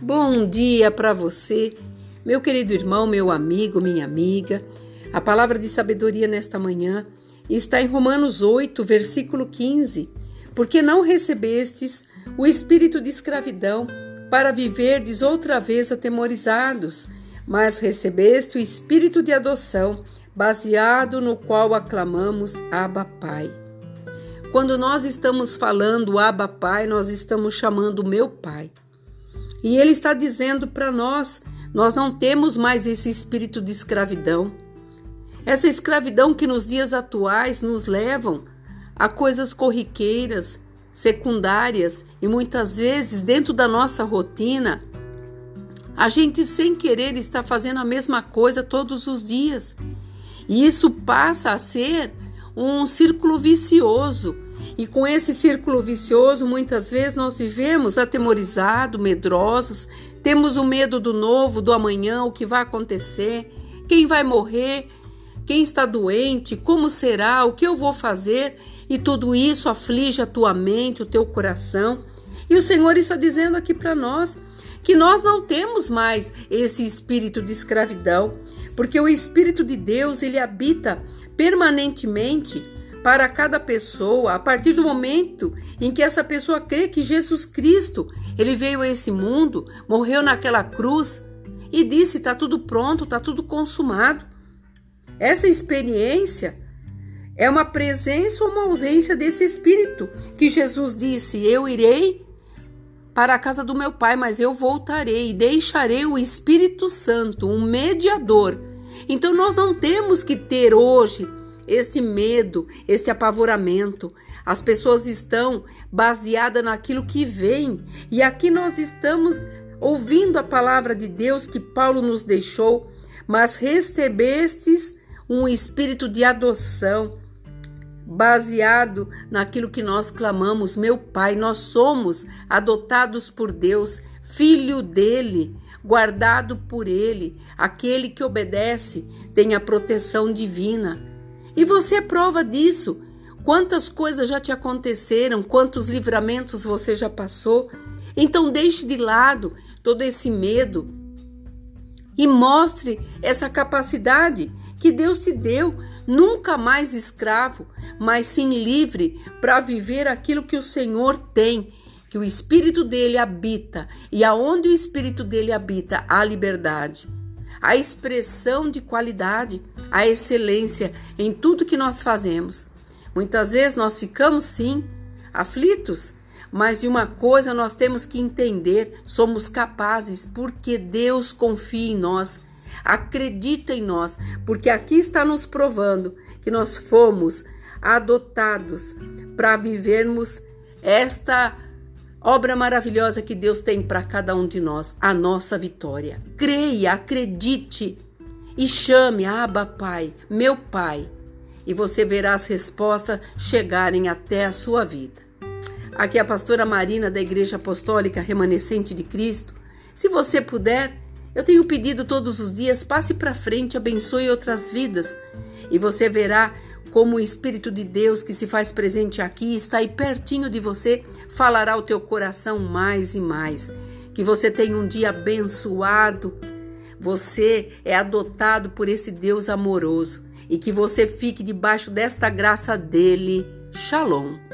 bom dia para você, meu querido irmão, meu amigo, minha amiga. A palavra de sabedoria nesta manhã está em Romanos 8, versículo 15. Porque não recebestes o espírito de escravidão para viverdes outra vez atemorizados, mas recebeste o espírito de adoção, baseado no qual aclamamos Abba Pai. Quando nós estamos falando Abba Pai, nós estamos chamando meu Pai. E ele está dizendo para nós: nós não temos mais esse espírito de escravidão. Essa escravidão que nos dias atuais nos levam a coisas corriqueiras, secundárias e muitas vezes dentro da nossa rotina, a gente sem querer está fazendo a mesma coisa todos os dias. E isso passa a ser um círculo vicioso. E com esse círculo vicioso, muitas vezes nós vivemos atemorizados, medrosos, temos o medo do novo, do amanhã, o que vai acontecer, quem vai morrer, quem está doente, como será, o que eu vou fazer, e tudo isso aflige a tua mente, o teu coração. E o Senhor está dizendo aqui para nós que nós não temos mais esse espírito de escravidão, porque o espírito de Deus, ele habita permanentemente para cada pessoa a partir do momento em que essa pessoa crê que Jesus Cristo, ele veio a esse mundo, morreu naquela cruz e disse: está tudo pronto, está tudo consumado. Essa experiência é uma presença ou uma ausência desse Espírito que Jesus disse: Eu irei para a casa do meu Pai, mas eu voltarei e deixarei o Espírito Santo, um mediador. Então nós não temos que ter hoje este medo, este apavoramento. As pessoas estão baseadas naquilo que vem. E aqui nós estamos ouvindo a palavra de Deus que Paulo nos deixou, mas recebestes um espírito de adoção, baseado naquilo que nós clamamos, meu Pai, nós somos adotados por Deus, filho dele, guardado por ele, aquele que obedece tem a proteção divina. E você é prova disso. Quantas coisas já te aconteceram, quantos livramentos você já passou. Então deixe de lado todo esse medo e mostre essa capacidade que Deus te deu, nunca mais escravo, mas sim livre para viver aquilo que o Senhor tem, que o espírito dele habita, e aonde o espírito dele habita, há liberdade a expressão de qualidade, a excelência em tudo que nós fazemos. Muitas vezes nós ficamos sim aflitos, mas de uma coisa nós temos que entender: somos capazes porque Deus confia em nós, acredita em nós, porque aqui está nos provando que nós fomos adotados para vivermos esta Obra maravilhosa que Deus tem para cada um de nós, a nossa vitória. Creia, acredite e chame Abba Pai, meu Pai, e você verá as respostas chegarem até a sua vida. Aqui é a pastora Marina da Igreja Apostólica Remanescente de Cristo. Se você puder, eu tenho pedido todos os dias, passe para frente, abençoe outras vidas e você verá como o Espírito de Deus que se faz presente aqui está aí pertinho de você, falará ao teu coração mais e mais. Que você tenha um dia abençoado. Você é adotado por esse Deus amoroso e que você fique debaixo desta graça dele. Shalom.